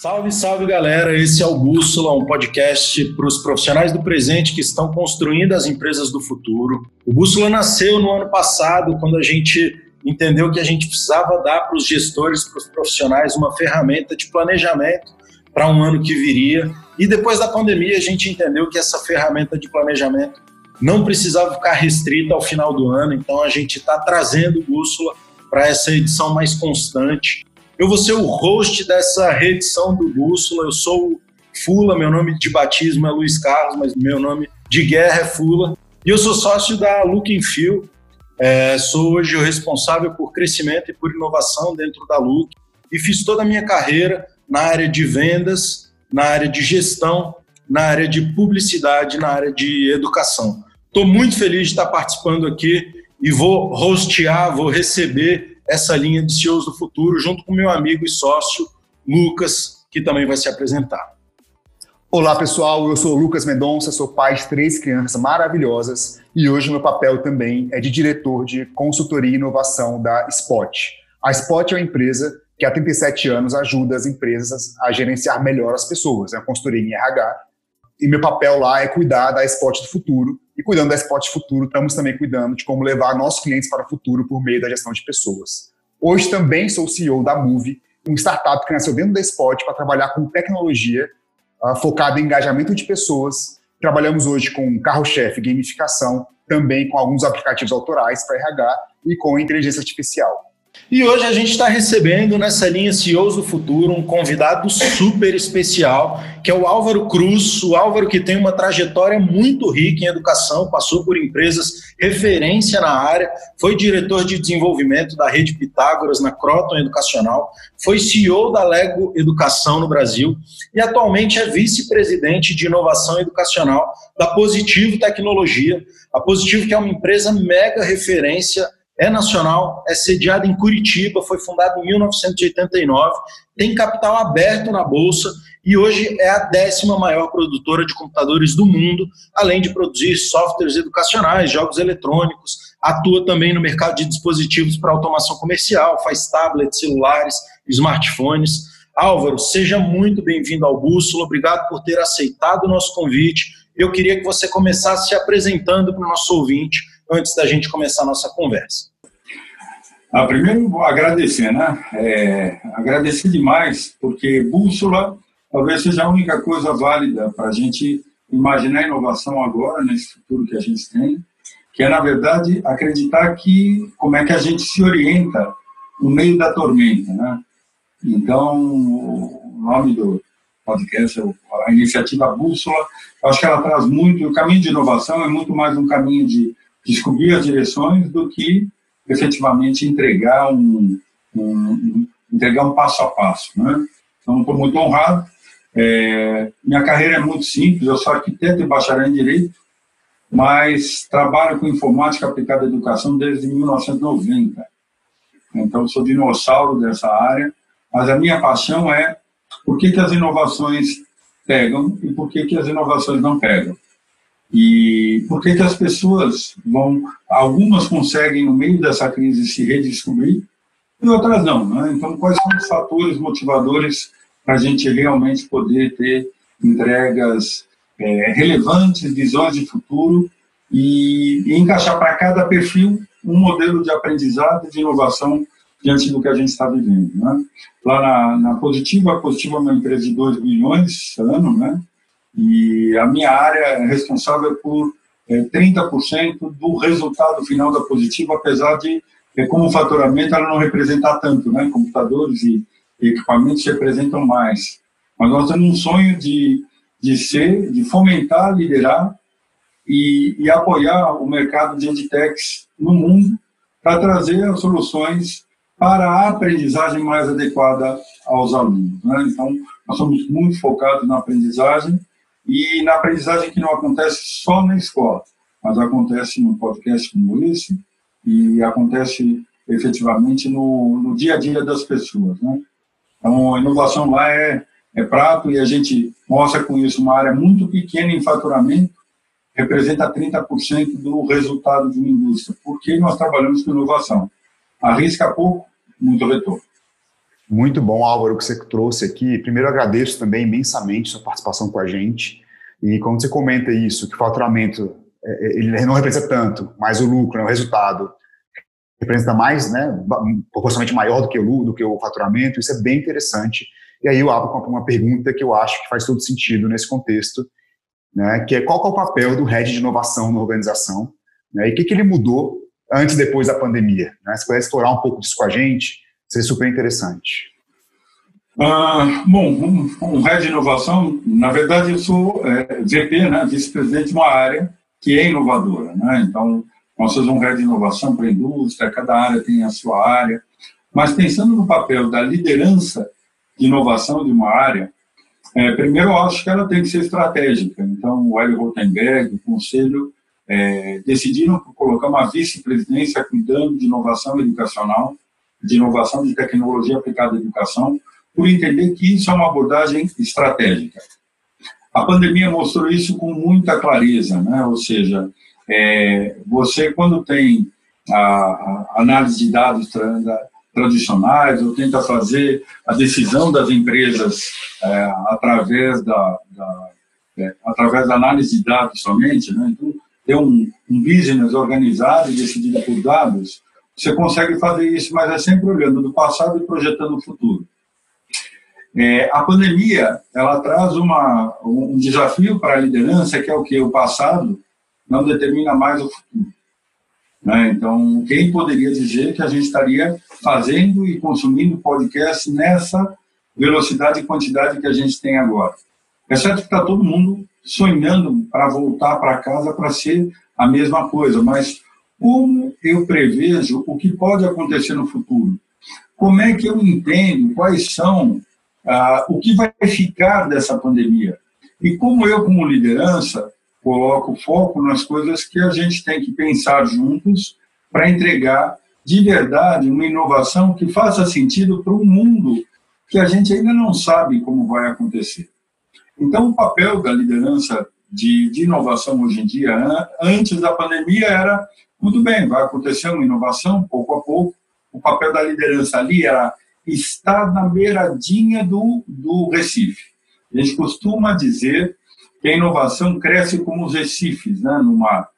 Salve, salve galera! Esse é o Bússola, um podcast para os profissionais do presente que estão construindo as empresas do futuro. O Bússola nasceu no ano passado, quando a gente entendeu que a gente precisava dar para os gestores, para os profissionais, uma ferramenta de planejamento para um ano que viria. E depois da pandemia, a gente entendeu que essa ferramenta de planejamento não precisava ficar restrita ao final do ano, então a gente está trazendo o Bússola para essa edição mais constante eu vou ser o host dessa reedição do Bússola. Eu sou o Fula, meu nome de batismo é Luiz Carlos, mas meu nome de guerra é Fula. E eu sou sócio da Look Feel. É, sou hoje o responsável por crescimento e por inovação dentro da Look. E fiz toda a minha carreira na área de vendas, na área de gestão, na área de publicidade, na área de educação. Estou muito feliz de estar participando aqui e vou hostear, vou receber essa linha de CEOs do futuro, junto com meu amigo e sócio Lucas, que também vai se apresentar. Olá pessoal, eu sou Lucas Mendonça, sou pai de três crianças maravilhosas e hoje meu papel também é de diretor de consultoria e inovação da Spot. A Spot é uma empresa que há 37 anos ajuda as empresas a gerenciar melhor as pessoas, é uma consultoria em RH, e meu papel lá é cuidar da Spot do futuro, e cuidando da Spot Futuro, estamos também cuidando de como levar nossos clientes para o futuro por meio da gestão de pessoas. Hoje também sou CEO da Move, uma startup que nasceu dentro da Spot para trabalhar com tecnologia uh, focada em engajamento de pessoas. Trabalhamos hoje com carro-chefe, gamificação, também com alguns aplicativos autorais para RH e com inteligência artificial. E hoje a gente está recebendo nessa linha CEOs do Futuro um convidado super especial, que é o Álvaro Cruz. O Álvaro que tem uma trajetória muito rica em educação, passou por empresas referência na área, foi diretor de desenvolvimento da Rede Pitágoras na Croton Educacional, foi CEO da Lego Educação no Brasil e atualmente é vice-presidente de inovação educacional da Positivo Tecnologia. A Positivo que é uma empresa mega referência é nacional, é sediada em Curitiba, foi fundada em 1989, tem capital aberto na bolsa e hoje é a décima maior produtora de computadores do mundo, além de produzir softwares educacionais, jogos eletrônicos, atua também no mercado de dispositivos para automação comercial, faz tablets, celulares, smartphones. Álvaro, seja muito bem-vindo ao Bússola, obrigado por ter aceitado o nosso convite. Eu queria que você começasse se apresentando para o nosso ouvinte antes da gente começar a nossa conversa. Ah, primeiro, agradecer, né? É, agradecer demais, porque bússola talvez seja a única coisa válida para a gente imaginar inovação agora, nesse futuro que a gente tem, que é, na verdade, acreditar que como é que a gente se orienta no meio da tormenta, né? Então, o nome do podcast, a iniciativa Bússola, acho que ela traz muito, o caminho de inovação é muito mais um caminho de descobrir as direções do que efetivamente entregar um, um entregar um passo a passo. Né? Então, estou muito honrado. É, minha carreira é muito simples, eu sou arquiteto e bacharel em Direito, mas trabalho com informática aplicada à educação desde 1990. Então, sou dinossauro dessa área, mas a minha paixão é por que, que as inovações pegam e por que, que as inovações não pegam. E por que, que as pessoas vão, algumas conseguem no meio dessa crise se redescobrir e outras não, né? Então, quais são os fatores motivadores para a gente realmente poder ter entregas é, relevantes, visões de futuro e, e encaixar para cada perfil um modelo de aprendizado e de inovação diante do que a gente está vivendo, né? Lá na, na Positiva, a Positiva é uma empresa de 2 bilhões ano, né? E a minha área é responsável por é, 30% do resultado final da Positiva, apesar de, é, como faturamento, ela não representar tanto, né? Computadores e equipamentos representam mais. Mas nós temos um sonho de, de ser, de fomentar, liderar e, e apoiar o mercado de edtechs no mundo para trazer as soluções para a aprendizagem mais adequada aos alunos. Né? Então, nós somos muito focados na aprendizagem e na aprendizagem que não acontece só na escola, mas acontece num podcast como esse e acontece efetivamente no, no dia a dia das pessoas. Né? Então, a inovação lá é, é prato e a gente mostra com isso uma área muito pequena em faturamento, representa 30% do resultado de uma indústria, porque nós trabalhamos com inovação. Arrisca pouco, muito retorno. Muito bom, Álvaro, que você trouxe aqui. Primeiro, agradeço também imensamente sua participação com a gente. E quando você comenta isso, que o faturamento é, é, ele não representa tanto, mas o lucro, né, o resultado, representa mais, né, proporcionalmente maior do que o do que o faturamento, isso é bem interessante. E aí eu abro com uma pergunta que eu acho que faz todo sentido nesse contexto, né, que é qual é o papel do head de inovação na organização, né, e o que, que ele mudou antes e depois da pandemia. Né? Se puder explorar um pouco disso com a gente, seria super interessante. Ah, bom, um, head de inovação, na verdade eu sou é, VP, né, vice-presidente de uma área que é inovadora. Né? Então, nós somos um head de inovação para a indústria, cada área tem a sua área, mas pensando no papel da liderança de inovação de uma área, é, primeiro eu acho que ela tem que ser estratégica. Então, o Hélio Rotenberg, o Conselho, é, decidiram colocar uma vice-presidência cuidando de inovação educacional, de inovação de tecnologia aplicada à educação, por entender que isso é uma abordagem estratégica. A pandemia mostrou isso com muita clareza, né? ou seja, é, você quando tem a, a, análise de dados tra, tradicionais ou tenta fazer a decisão das empresas é, através da, da é, através da análise de dados somente, né? então ter um, um business organizado e decidido por dados, você consegue fazer isso, mas é sempre olhando do passado e projetando o futuro. É, a pandemia ela traz uma, um desafio para a liderança que é o que o passado não determina mais o futuro. Né? Então, quem poderia dizer que a gente estaria fazendo e consumindo podcast nessa velocidade e quantidade que a gente tem agora? É certo que está todo mundo sonhando para voltar para casa para ser a mesma coisa, mas como eu prevejo o que pode acontecer no futuro? Como é que eu entendo quais são ah, o que vai ficar dessa pandemia. E como eu, como liderança, coloco foco nas coisas que a gente tem que pensar juntos para entregar de verdade uma inovação que faça sentido para um mundo que a gente ainda não sabe como vai acontecer. Então, o papel da liderança de, de inovação hoje em dia, antes da pandemia, era: tudo bem, vai acontecer uma inovação pouco a pouco. O papel da liderança ali era está na beiradinha do, do Recife. A gente costuma dizer que a inovação cresce como os recifes né, no mar.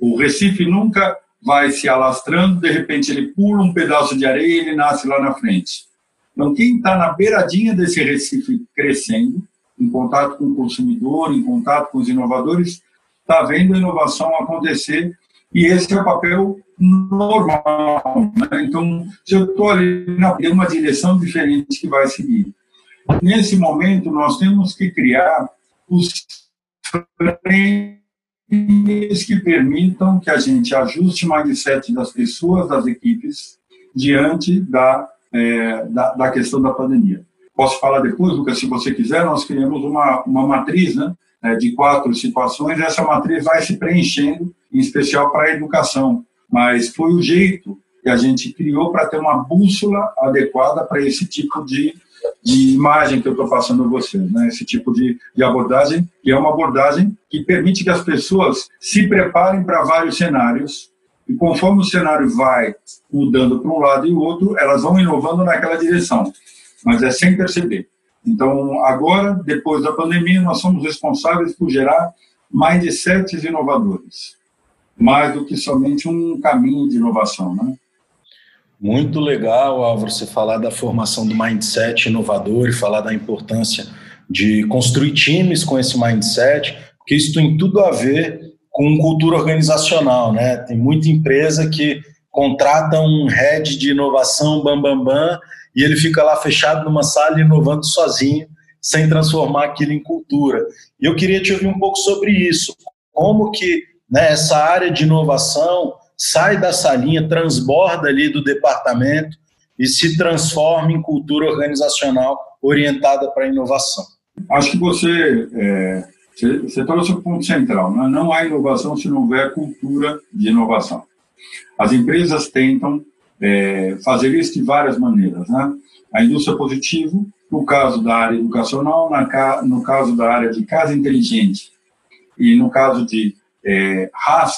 O Recife nunca vai se alastrando, de repente ele pula um pedaço de areia e ele nasce lá na frente. Então, quem está na beiradinha desse Recife crescendo, em contato com o consumidor, em contato com os inovadores, está vendo a inovação acontecer e esse é o papel normal. Né? Então, se eu estou ali, não, tem uma direção diferente que vai seguir. Nesse momento, nós temos que criar os frames que permitam que a gente ajuste o mindset das pessoas, das equipes, diante da, é, da, da, questão da pandemia. Posso falar depois, Lucas, se você quiser, nós criamos uma, uma matriz né, é, de quatro situações, essa matriz vai se preenchendo, em especial para a educação mas foi o jeito que a gente criou para ter uma bússola adequada para esse tipo de, de imagem que eu estou passando a vocês, né? esse tipo de, de abordagem, que é uma abordagem que permite que as pessoas se preparem para vários cenários, e conforme o cenário vai mudando para um lado e o outro, elas vão inovando naquela direção, mas é sem perceber. Então, agora, depois da pandemia, nós somos responsáveis por gerar mais de sete inovadores mais do que somente um caminho de inovação, né? Muito legal, Álvaro, você falar da formação do mindset inovador e falar da importância de construir times com esse mindset, porque isso tem tudo a ver com cultura organizacional, né? Tem muita empresa que contrata um head de inovação, bam, bam, bam, e ele fica lá fechado numa sala inovando sozinho, sem transformar aquilo em cultura. E eu queria te ouvir um pouco sobre isso. Como que né, essa área de inovação sai da salinha, transborda ali do departamento e se transforma em cultura organizacional orientada para a inovação. Acho que você, é, você, trouxe o ponto central. Né? Não há inovação se não houver cultura de inovação. As empresas tentam é, fazer isso de várias maneiras. Né? A indústria positiva, no caso da área educacional, na, no caso da área de casa inteligente e no caso de é,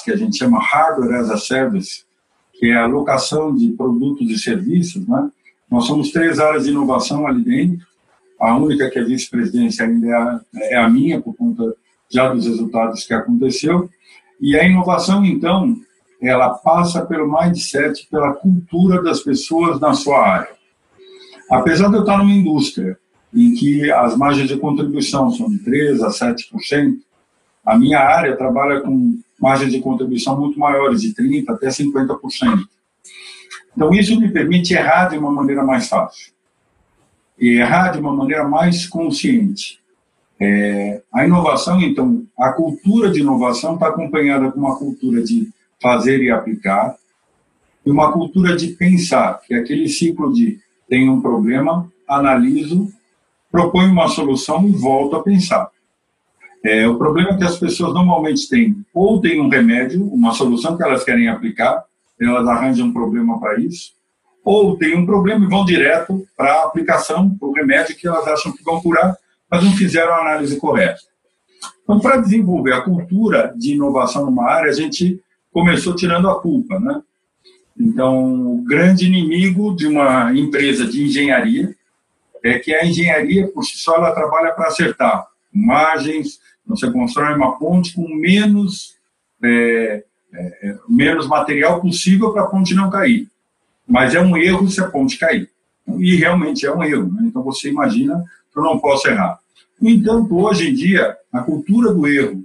que a gente chama Hardware as a Service, que é a alocação de produtos e serviços, né? Nós somos três áreas de inovação ali dentro. A única que é vice-presidência ainda é a, é a minha, por conta já dos resultados que aconteceu. E a inovação, então, ela passa pelo mindset, pela cultura das pessoas na sua área. Apesar de eu estar numa indústria em que as margens de contribuição são de 3% a 7%, a minha área trabalha com margens de contribuição muito maiores, de 30% até 50%. Então, isso me permite errar de uma maneira mais fácil. E errar de uma maneira mais consciente. É, a inovação, então, a cultura de inovação está acompanhada com uma cultura de fazer e aplicar, e uma cultura de pensar, que é aquele ciclo de tenho um problema, analiso, proponho uma solução e volto a pensar. É, o problema é que as pessoas normalmente têm ou têm um remédio, uma solução que elas querem aplicar, elas arranjam um problema para isso, ou tem um problema e vão direto para a aplicação, para o remédio que elas acham que vão curar, mas não fizeram a análise correta. Então, para desenvolver a cultura de inovação numa área, a gente começou tirando a culpa, né? Então, o grande inimigo de uma empresa de engenharia é que a engenharia, por si só, ela trabalha para acertar margens, você constrói uma ponte com menos, é, é, é menos material possível para a ponte não cair. Mas é um erro se a ponte cair. E realmente é um erro. Né? Então você imagina que eu não posso errar. No entanto, hoje em dia, a cultura do erro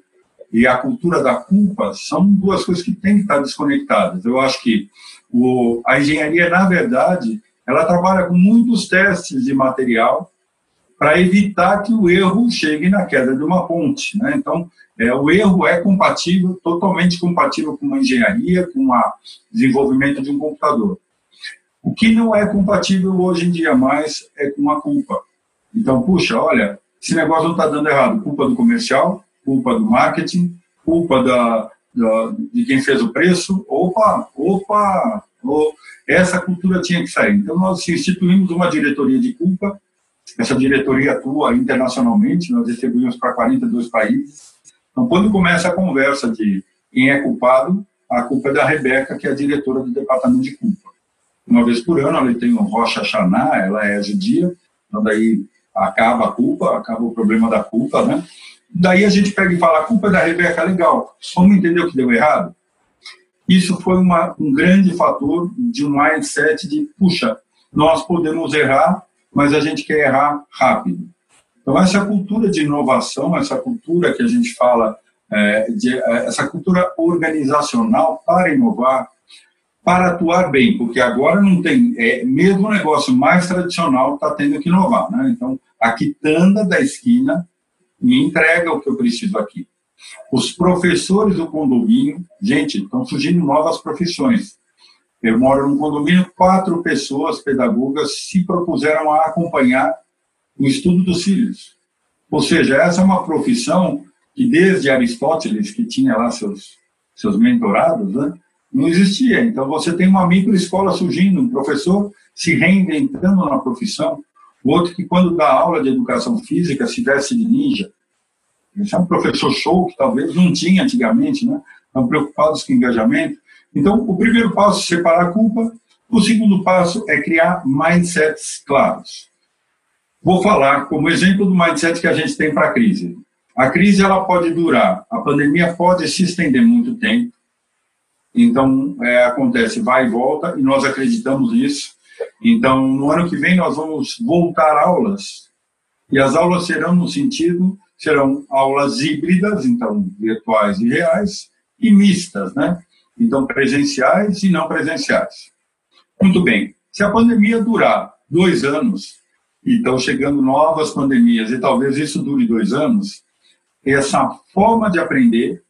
e a cultura da culpa são duas coisas que têm que estar desconectadas. Eu acho que o, a engenharia, na verdade, ela trabalha com muitos testes de material para evitar que o erro chegue na queda de uma ponte. Né? Então, é, o erro é compatível, totalmente compatível com uma engenharia, com o desenvolvimento de um computador. O que não é compatível hoje em dia mais é com a culpa. Então, puxa, olha, esse negócio não está dando errado. Culpa do comercial, culpa do marketing, culpa da, da, de quem fez o preço. Opa, opa, oh, essa cultura tinha que sair. Então, nós instituímos uma diretoria de culpa essa diretoria atua internacionalmente, nós distribuímos para 42 países. Então, quando começa a conversa de quem é culpado, a culpa é da Rebeca, que é a diretora do departamento de culpa. Uma vez por ano, ela tem um Rocha Hashanah, ela é judia, então daí acaba a culpa, acaba o problema da culpa, né? Daí a gente pega e fala, a culpa é da Rebeca, legal, vamos entender o que deu errado? Isso foi uma, um grande fator de um mindset de, puxa, nós podemos errar, mas a gente quer errar rápido. Então, essa cultura de inovação, essa cultura que a gente fala, é, de, é, essa cultura organizacional para inovar, para atuar bem, porque agora não tem, é, mesmo o negócio mais tradicional está tendo que inovar. Né? Então, a quitanda da esquina me entrega o que eu preciso aqui. Os professores do condomínio, gente, estão surgindo novas profissões. Eu moro num condomínio, quatro pessoas pedagogas se propuseram a acompanhar o estudo dos filhos. Ou seja, essa é uma profissão que desde Aristóteles, que tinha lá seus, seus mentorados, né, não existia. Então você tem uma microescola surgindo, um professor se reinventando na profissão, o outro que quando dá aula de educação física se veste de ninja. É um professor show que talvez não tinha antigamente, né? Estão preocupados com engajamento. Então, o primeiro passo é separar a culpa, o segundo passo é criar mindsets claros. Vou falar como exemplo do mindset que a gente tem para a crise. A crise ela pode durar, a pandemia pode se estender muito tempo. Então, é, acontece, vai e volta, e nós acreditamos nisso. Então, no ano que vem, nós vamos voltar aulas, e as aulas serão no sentido, serão aulas híbridas, então, virtuais e reais, e mistas, né? Então, presenciais e não presenciais. Muito bem. Se a pandemia durar dois anos, e estão chegando novas pandemias, e talvez isso dure dois anos, essa forma de aprender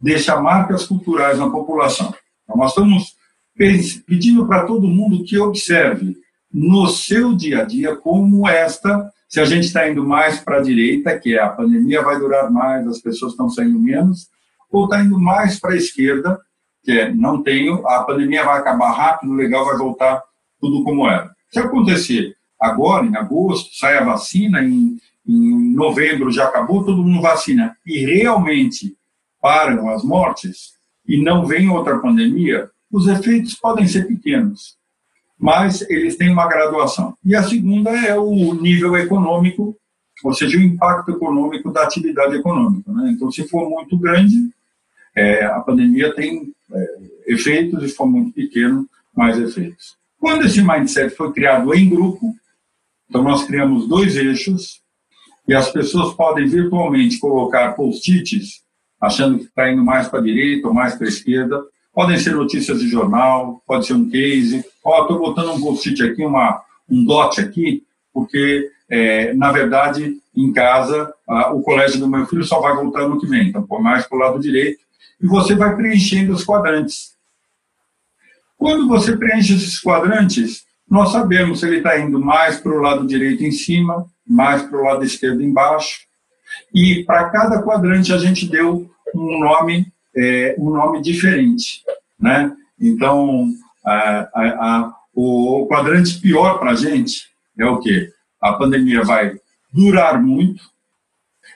deixa marcas culturais na população. Então, nós estamos pedindo para todo mundo que observe no seu dia a dia como esta, se a gente está indo mais para a direita, que é a pandemia vai durar mais, as pessoas estão saindo menos, ou está indo mais para a esquerda, que é, não tenho, a pandemia vai acabar rápido, legal, vai voltar tudo como era. Se acontecer agora, em agosto, sai a vacina, em, em novembro já acabou, todo mundo vacina, e realmente param as mortes, e não vem outra pandemia, os efeitos podem ser pequenos. mas eles têm uma graduação. E a segunda é o nível econômico, ou seja, o impacto econômico da atividade econômica. Né? Então, se for muito grande, é, a pandemia tem é, efeitos, se for muito pequeno, mais efeitos. Quando esse mindset foi criado em grupo, então nós criamos dois eixos, e as pessoas podem virtualmente colocar post-its, achando que está indo mais para a direita ou mais para a esquerda, Podem ser notícias de jornal, pode ser um case. Ó, oh, estou botando um post-it aqui, uma, um dot aqui, porque, é, na verdade, em casa, o colégio do meu filho só vai voltar no que vem. Então, põe mais para o lado direito. E você vai preenchendo os quadrantes. Quando você preenche esses quadrantes, nós sabemos se ele está indo mais para o lado direito em cima, mais para o lado esquerdo embaixo. E para cada quadrante a gente deu um nome é, um nome diferente, né? Então, a, a, a, o quadrante pior para a gente é o quê? A pandemia vai durar muito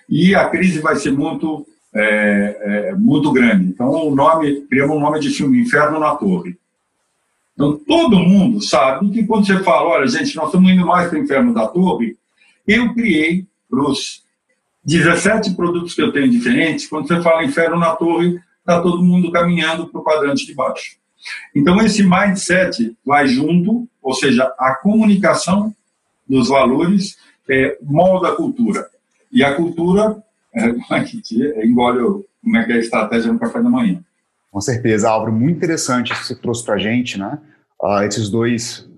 e a crise vai ser muito, é, é, muito grande. Então, o nome, criamos um nome de filme, Inferno na Torre. Então, todo mundo sabe que quando você fala, olha, gente, nós estamos indo mais para o Inferno da Torre, eu criei para os 17 produtos que eu tenho diferentes, quando você fala Inferno na Torre, está todo mundo caminhando para o quadrante de baixo. Então, esse mindset vai junto, ou seja, a comunicação dos valores é, molda a cultura. E a cultura é, é, engole como é que é a estratégia no café da manhã. Com certeza, Álvaro, muito interessante isso que você trouxe para a gente, né? Uh, esses dois,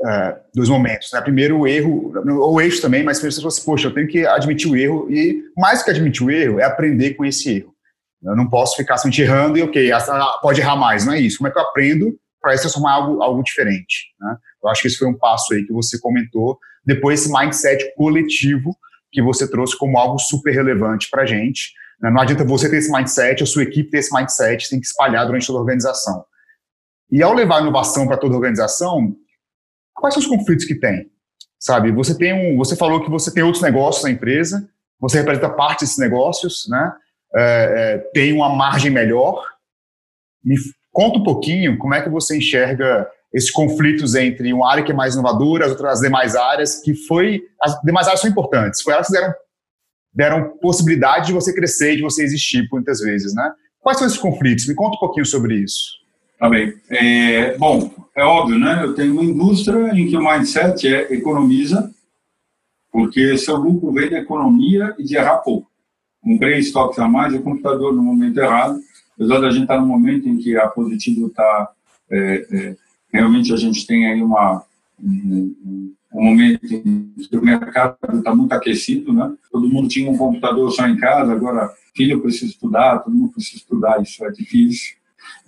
uh, dois momentos. Né? Primeiro, o erro, o eixo também, mas primeiro você falou assim, poxa, eu tenho que admitir o erro, e mais que admitir o erro, é aprender com esse erro. Eu não posso ficar sempre errando e, ok, pode errar mais, não é isso. Como é que eu aprendo para isso transformar algo, algo diferente? Né? Eu acho que esse foi um passo aí que você comentou. Depois, esse mindset coletivo que você trouxe como algo super relevante para a gente. Né? Não adianta você ter esse mindset, a sua equipe ter esse mindset, tem que espalhar durante toda a organização. E ao levar inovação para toda a organização, quais são os conflitos que tem? Sabe, você tem um, você falou que você tem outros negócios na empresa, você representa parte desses negócios, né? É, é, tem uma margem melhor. Me conta um pouquinho como é que você enxerga esses conflitos entre uma área que é mais inovadora, as outras as demais áreas, que foi. As demais áreas são importantes, foi elas que deram, deram possibilidade de você crescer, de você existir muitas vezes, né? Quais são esses conflitos? Me conta um pouquinho sobre isso. Tá bem. É, bom, é óbvio, né? Eu tenho uma indústria em que o mindset é economiza, porque seu lucro vem da economia e de errar pouco comprei estoques a mais, o computador no momento errado, apesar da gente estar no momento em que a Positivo está, é, é, realmente a gente tem aí uma, um, um momento em que o mercado está muito aquecido, né? Todo mundo tinha um computador só em casa, agora filho precisa estudar, todo mundo precisa estudar, isso é difícil.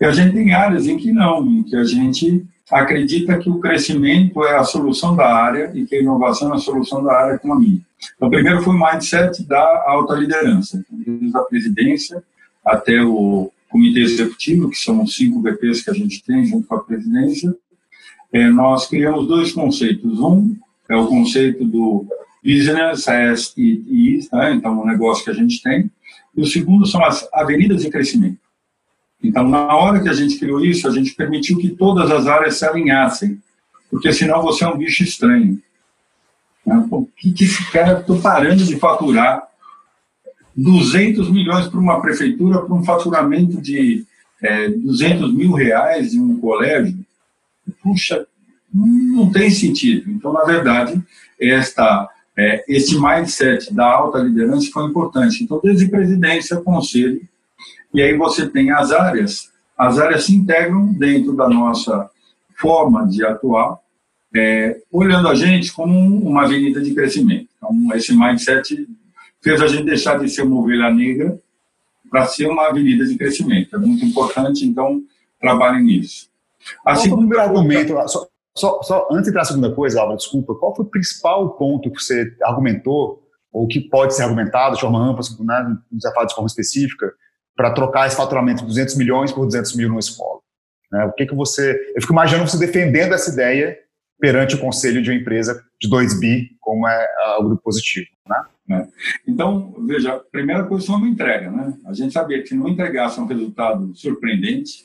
E a gente tem áreas em que não, em que a gente acredita que o crescimento é a solução da área e que a inovação é a solução da área economia. Então, primeiro foi o mindset da alta liderança, desde a presidência até o comitê executivo, que são os cinco VPs que a gente tem junto com a presidência. É, nós criamos dois conceitos. Um é o conceito do business as it is, né? então o negócio que a gente tem. E o segundo são as avenidas de crescimento. Então, na hora que a gente criou isso, a gente permitiu que todas as áreas se alinhassem, porque senão você é um bicho estranho. O que, que esse cara está parando de faturar 200 milhões para uma prefeitura, para um faturamento de é, 200 mil reais em um colégio? Puxa, não tem sentido. Então, na verdade, esta, é, esse mindset da alta liderança foi importante. Então, desde presidência, conselho, e aí você tem as áreas, as áreas se integram dentro da nossa forma de atuar, é, olhando a gente como uma avenida de crescimento. Então, esse mindset fez a gente deixar de ser uma ovelha negra para ser uma avenida de crescimento. É muito importante, então, trabalhem nisso. A qual segunda foi o argumento, só, só, só, antes de entrar a segunda coisa, Álvaro, desculpa, qual foi o principal ponto que você argumentou, ou que pode ser argumentado de forma ampla, né, não falar de forma específica, para trocar esse faturamento de 200 milhões por 200 mil numa escola? Né? O que que você... Eu fico imaginando você defendendo essa ideia perante o conselho de uma empresa de 2 bi, como é o Grupo Positivo. Né? É. Então, veja, a primeira coisa foi uma entrega. Né? A gente sabia que se não entregasse um resultado surpreendente,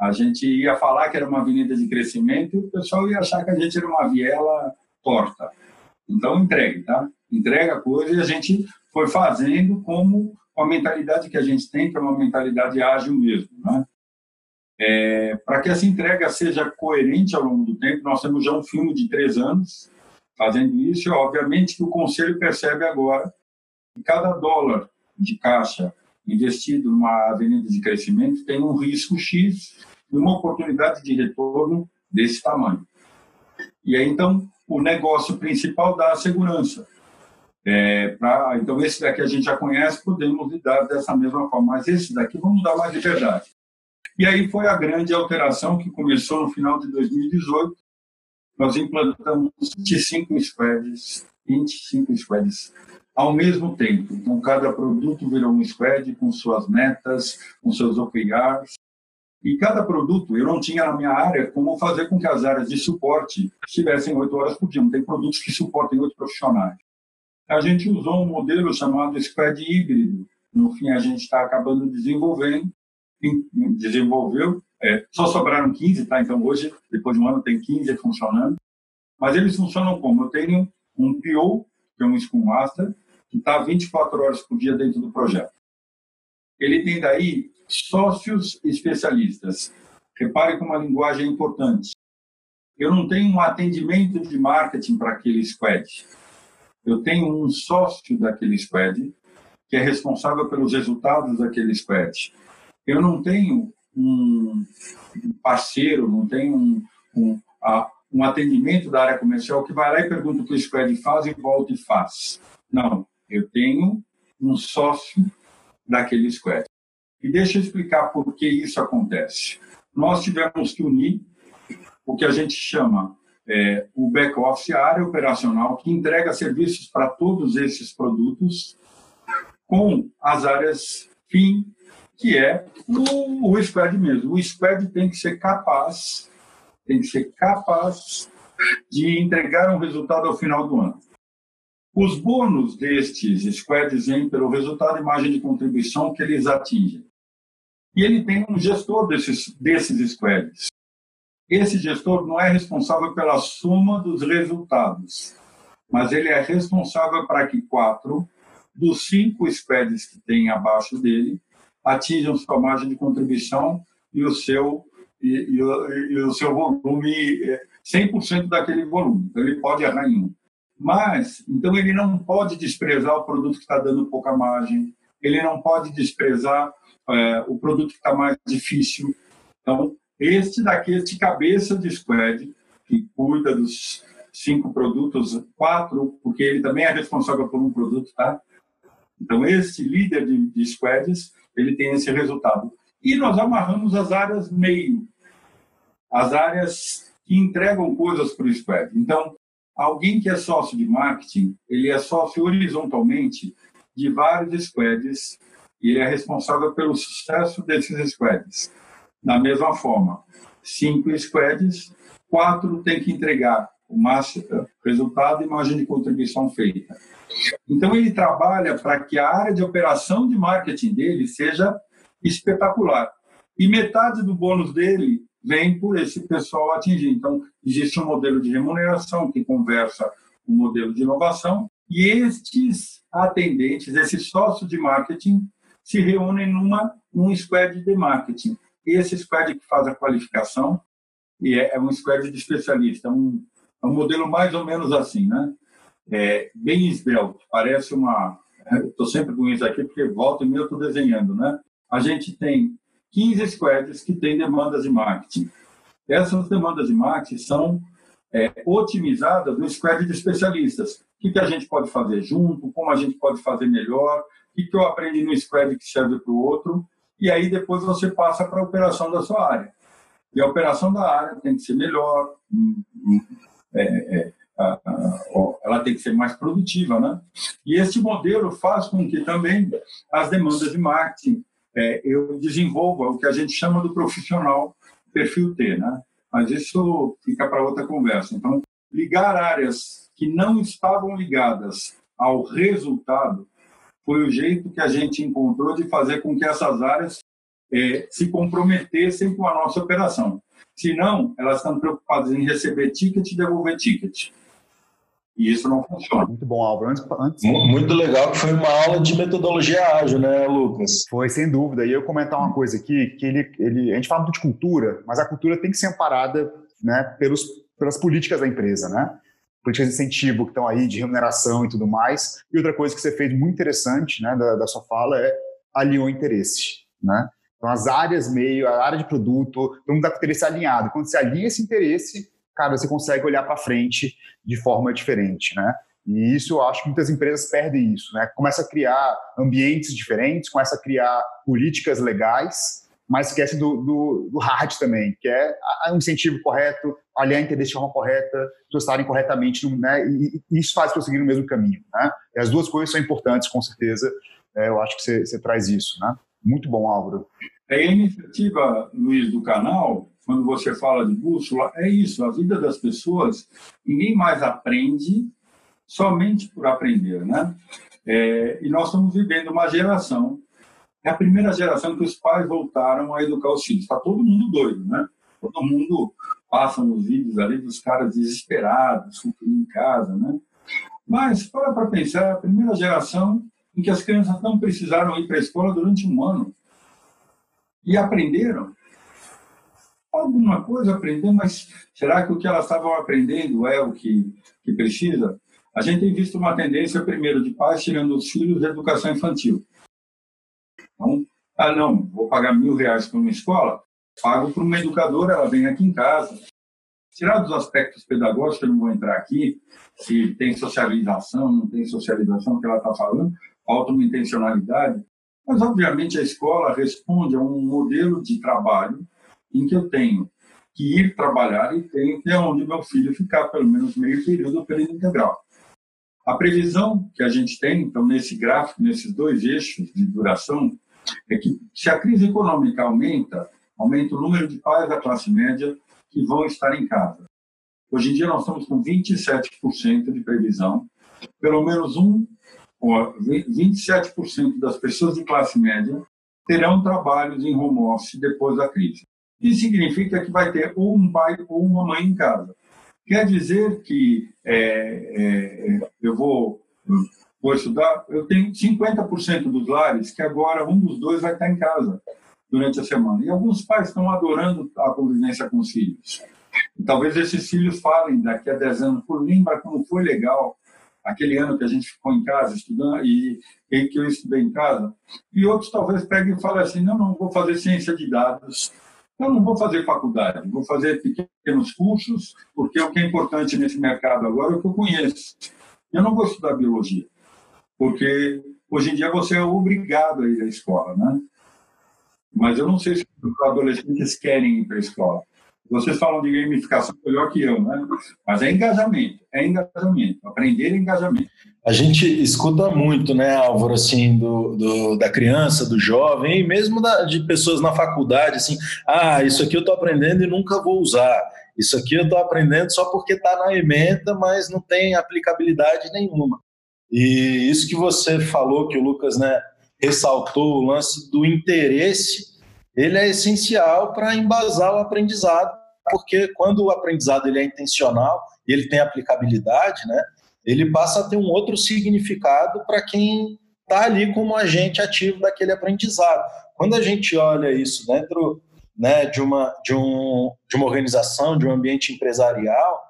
A gente ia falar que era uma avenida de crescimento e o pessoal ia achar que a gente era uma viela torta. Então, entregue, tá? Entrega a coisa e a gente foi fazendo como a mentalidade que a gente tem, que é uma mentalidade ágil mesmo, né? É, Para que essa entrega seja coerente ao longo do tempo, nós temos já um filme de três anos fazendo isso, e obviamente que o Conselho percebe agora que cada dólar de caixa investido numa avenida de crescimento tem um risco X e uma oportunidade de retorno desse tamanho. E aí, então, o negócio principal dá a segurança. É, pra, então, esse daqui a gente já conhece, podemos lidar dessa mesma forma, mas esse daqui vamos dar mais liberdade. E aí foi a grande alteração que começou no final de 2018. Nós implantamos 25 squads, 25 squads ao mesmo tempo. Então, cada produto virou um squad com suas metas, com seus OKRs. E cada produto, eu não tinha na minha área como fazer com que as áreas de suporte estivessem oito horas por dia. Não tem produtos que suportem oito profissionais. A gente usou um modelo chamado squad híbrido. No fim, a gente está acabando desenvolvendo desenvolveu, é, só sobraram 15, tá? Então hoje, depois de um ano, tem 15 funcionando. Mas eles funcionam como? Eu tenho um PO, que é um Scrum Master, que está 24 horas por dia dentro do projeto. Ele tem daí sócios especialistas. Repare como a linguagem é importante. Eu não tenho um atendimento de marketing para aquele squad. Eu tenho um sócio daquele squad que é responsável pelos resultados daquele squad. Eu não tenho um parceiro, não tenho um, um, um atendimento da área comercial que vai lá e pergunta o que o squad faz e volta e faz. Não, eu tenho um sócio daquele squad. E deixa eu explicar por que isso acontece. Nós tivemos que unir o que a gente chama é, o back-office, a área operacional, que entrega serviços para todos esses produtos, com as áreas fim que é o, o squad mesmo. O squad tem que ser capaz, tem que ser capaz de entregar um resultado ao final do ano. Os bônus destes squads vêm pelo resultado de margem de contribuição que eles atingem. E ele tem um gestor desses, desses squads. Esse gestor não é responsável pela soma dos resultados, mas ele é responsável para que quatro dos cinco squads que tem abaixo dele atinjam sua margem de contribuição e o seu, e, e, e o seu volume, 100% é, daquele volume. Então, ele pode errar em um. Mas, então, ele não pode desprezar o produto que está dando pouca margem, ele não pode desprezar é, o produto que está mais difícil. Então, este daqui, este cabeça de squad, que cuida dos cinco produtos, quatro, porque ele também é responsável por um produto, tá? Então, esse líder de, de squads, ele tem esse resultado. E nós amarramos as áreas meio, as áreas que entregam coisas para o squad. Então, alguém que é sócio de marketing, ele é sócio horizontalmente de vários squads e ele é responsável pelo sucesso desses squads. Da mesma forma, cinco squads, quatro tem que entregar o máximo resultado e margem de contribuição feita. Então, ele trabalha para que a área de operação de marketing dele seja espetacular. E metade do bônus dele vem por esse pessoal atingir. Então, existe um modelo de remuneração que conversa com o modelo de inovação, e estes atendentes, esses sócios de marketing, se reúnem numa, num squad de marketing. Esse squad que faz a qualificação, e é, é um squad de especialista, um, é um modelo mais ou menos assim, né? É, bem esbelto, parece uma. Estou sempre com isso aqui porque volta e meia eu estou desenhando, né? A gente tem 15 squads que têm demandas de marketing. Essas demandas de marketing são é, otimizadas no squad de especialistas. O que, que a gente pode fazer junto, como a gente pode fazer melhor, o que, que eu aprendi no squad que serve para o outro, e aí depois você passa para a operação da sua área. E a operação da área tem que ser melhor, hum, hum, é, é, ela tem que ser mais produtiva, né? E esse modelo faz com que também as demandas de marketing é, eu desenvolva o que a gente chama do profissional perfil T, né? Mas isso fica para outra conversa. Então, ligar áreas que não estavam ligadas ao resultado foi o jeito que a gente encontrou de fazer com que essas áreas é, se comprometessem com a nossa operação. Senão, elas estão preocupadas em receber ticket e devolver ticket. E isso não funciona. Muito bom, Álvaro. Antes, antes... Muito legal, que foi uma aula de metodologia ágil, né, Lucas? Foi, sem dúvida. E eu comentar uma coisa aqui, que ele, ele, a gente fala muito de cultura, mas a cultura tem que ser amparada né, pelos, pelas políticas da empresa, né? Políticas de incentivo que estão aí, de remuneração e tudo mais. E outra coisa que você fez muito interessante né, da, da sua fala é alinhou interesse, né? Então, as áreas meio, a área de produto, todo mundo está com interesse alinhado. Quando você alinha esse interesse, cara, você consegue olhar para frente de forma diferente, né? E isso eu acho que muitas empresas perdem isso, né? Começa a criar ambientes diferentes, começa a criar políticas legais, mas esquece do, do, do hard também, que é o incentivo correto, alinhar interesse de forma correta, pessoas estarem corretamente, né? E, e isso faz prosseguir no mesmo caminho, né? E as duas coisas são importantes, com certeza. É, eu acho que você, você traz isso, né? Muito bom, Álvaro. É a iniciativa, Luiz, do canal, quando você fala de bússola, é isso, a vida das pessoas, ninguém mais aprende somente por aprender, né? É, e nós estamos vivendo uma geração, é a primeira geração que os pais voltaram a educar os filhos. Está todo mundo doido, né? Todo mundo passa nos vídeos ali dos caras desesperados, em casa, né? Mas, para para pensar, é a primeira geração em que as crianças não precisaram ir para a escola durante um ano. E aprenderam. Alguma coisa aprenderam, mas será que o que elas estavam aprendendo é o que, que precisa? A gente tem visto uma tendência, primeiro, de pais tirando os filhos da educação infantil. Então, ah, não, vou pagar mil reais para uma escola, pago para uma educadora, ela vem aqui em casa. Tirar dos aspectos pedagógicos, eu não vou entrar aqui, se tem socialização, não tem socialização que ela está falando, falta uma intencionalidade, mas, obviamente, a escola responde a um modelo de trabalho em que eu tenho que ir trabalhar e tenho que ir onde meu filho ficar pelo menos meio período período integral. A previsão que a gente tem, então, nesse gráfico, nesses dois eixos de duração, é que se a crise econômica aumenta, aumenta o número de pais da classe média que vão estar em casa. Hoje em dia nós estamos com 27% de previsão, pelo menos um 27% das pessoas de classe média terão trabalhos em home office depois da crise. Isso significa que vai ter ou um pai ou uma mãe em casa. Quer dizer que é, é, eu vou, vou estudar, eu tenho 50% dos lares que agora um dos dois vai estar em casa durante a semana. E alguns pais estão adorando a convivência com os filhos. E talvez esses filhos falem daqui a 10 anos, por lembra como foi legal aquele ano que a gente ficou em casa estudando e, e que eu estudei em casa. E outros talvez peguem e falem assim, não, não, vou fazer ciência de dados, eu não vou fazer faculdade, vou fazer pequenos cursos, porque o que é importante nesse mercado agora é o que eu conheço. Eu não vou estudar biologia, porque hoje em dia você é obrigado a ir à escola, né? Mas eu não sei se os adolescentes querem ir para a escola. Vocês falam de gamificação melhor que eu, né? Mas é engajamento, é engajamento, aprender é engajamento. A gente escuta muito, né, Álvaro, assim, do, do da criança, do jovem, e mesmo da, de pessoas na faculdade, assim, ah, isso aqui eu estou aprendendo e nunca vou usar. Isso aqui eu estou aprendendo só porque está na emenda, mas não tem aplicabilidade nenhuma. E isso que você falou, que o Lucas né, ressaltou, o lance do interesse, ele é essencial para embasar o aprendizado porque quando o aprendizado ele é intencional e ele tem aplicabilidade, né, ele passa a ter um outro significado para quem está ali como agente ativo daquele aprendizado. Quando a gente olha isso dentro né, de, uma, de, um, de uma organização, de um ambiente empresarial,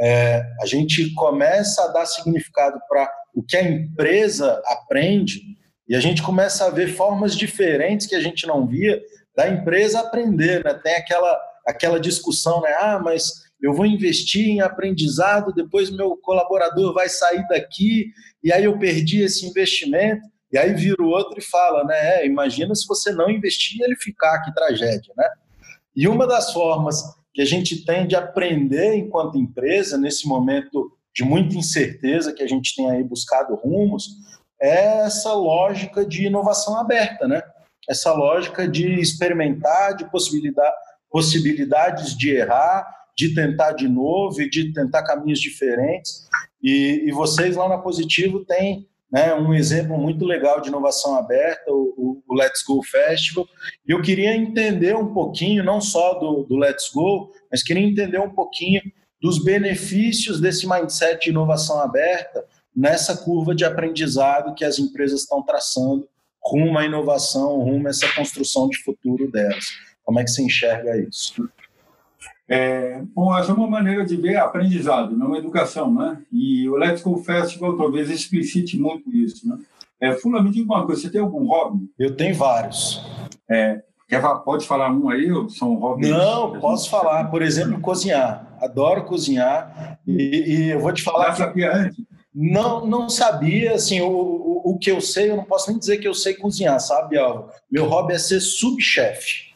é, a gente começa a dar significado para o que a empresa aprende e a gente começa a ver formas diferentes que a gente não via da empresa aprender. Né? Tem aquela aquela discussão, né? Ah, mas eu vou investir em aprendizado, depois meu colaborador vai sair daqui, e aí eu perdi esse investimento. E aí vira o outro e fala, né? É, imagina se você não investir e ele ficar, que tragédia, né? E uma das formas que a gente tem de aprender enquanto empresa, nesse momento de muita incerteza que a gente tem aí buscado rumos, é essa lógica de inovação aberta, né? Essa lógica de experimentar, de possibilitar, possibilidades de errar, de tentar de novo e de tentar caminhos diferentes. E, e vocês lá na Positivo têm né, um exemplo muito legal de inovação aberta, o, o, Let's Go Festival. E eu queria entender um pouquinho, não só do, do Let's Go, mas queria entender um pouquinho dos benefícios desse mindset de inovação aberta nessa curva de aprendizado que as empresas estão traçando rumo à inovação, rumo a essa construção de futuro delas. Como é que você enxerga isso? É, bom, essa é uma maneira de ver aprendizado, não educação, né? E o Let's Go Festival talvez explicite muito isso, né? É, Fula, me diga uma coisa, você tem algum hobby? Eu tenho vários. É, quer, pode falar um aí ou são hobbies? Não, posso falar. Por exemplo, cozinhar. Adoro cozinhar e, e eu vou te falar... Já sabia antes? Não, não sabia, assim, o, o, o, que eu sei, eu não posso nem dizer que eu sei cozinhar, sabe, Alvo? Meu hobby é ser subchefe.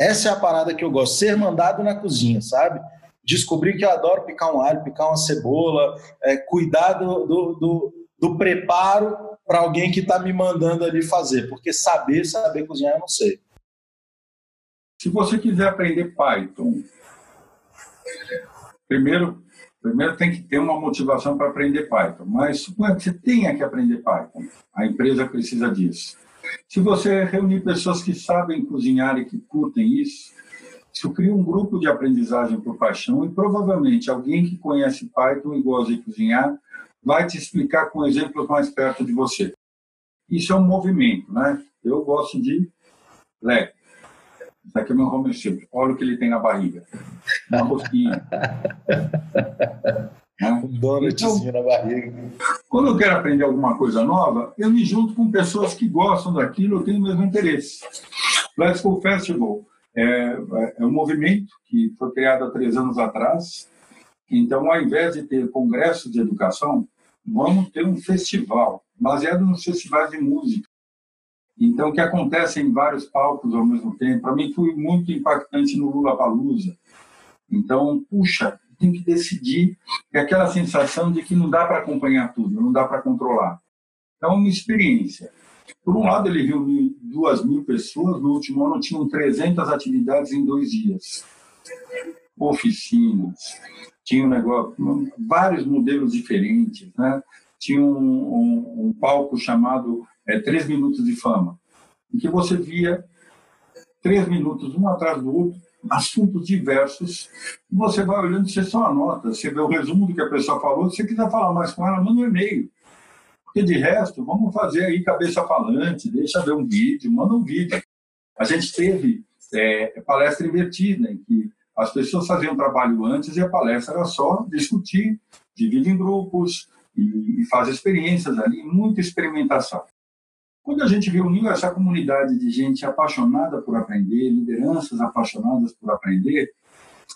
Essa é a parada que eu gosto, ser mandado na cozinha, sabe? Descobri que eu adoro picar um alho, picar uma cebola, é, cuidar do, do, do, do preparo para alguém que está me mandando ali fazer, porque saber, saber cozinhar eu não sei. Se você quiser aprender Python, primeiro Primeiro tem que ter uma motivação para aprender Python, mas suponha que você tenha que aprender Python. A empresa precisa disso. Se você reunir pessoas que sabem cozinhar e que curtem isso, isso cria um grupo de aprendizagem por paixão e provavelmente alguém que conhece Python e gosta de cozinhar vai te explicar com exemplos mais perto de você. Isso é um movimento, né? Eu gosto de Lego. Isso aqui é meu home simples. Olha o que ele tem na barriga. Uma rosquinha. Um donutzinho então, na barriga. Quando eu quero aprender alguma coisa nova, eu me junto com pessoas que gostam daquilo, eu tenho o mesmo interesse. Go Festival é, é um movimento que foi criado há três anos atrás. Então, ao invés de ter congressos de educação, vamos ter um festival, baseado nos festivais de música. Então, que acontece em vários palcos ao mesmo tempo. Para mim, foi muito impactante no Lula Palusa. Então, puxa, tem que decidir. É aquela sensação de que não dá para acompanhar tudo, não dá para controlar. Então, uma experiência. Por um lado, ele reuniu duas mil pessoas. No último ano, tinham 300 atividades em dois dias. Oficinas, tinha um negócio, vários modelos diferentes, né? Tinha um, um, um palco chamado é, Três Minutos de Fama, em que você via três minutos, um atrás do outro, assuntos diversos, você vai olhando, você só anota, você vê o resumo do que a pessoa falou, se você quiser falar mais com ela, manda um e-mail. Porque de resto, vamos fazer aí cabeça falante, deixa ver um vídeo, manda um vídeo. A gente teve é, palestra invertida, em que as pessoas faziam trabalho antes e a palestra era só discutir, divide em grupos e, e faz experiências ali, muita experimentação. Quando a gente reuniu essa comunidade de gente apaixonada por aprender, lideranças apaixonadas por aprender,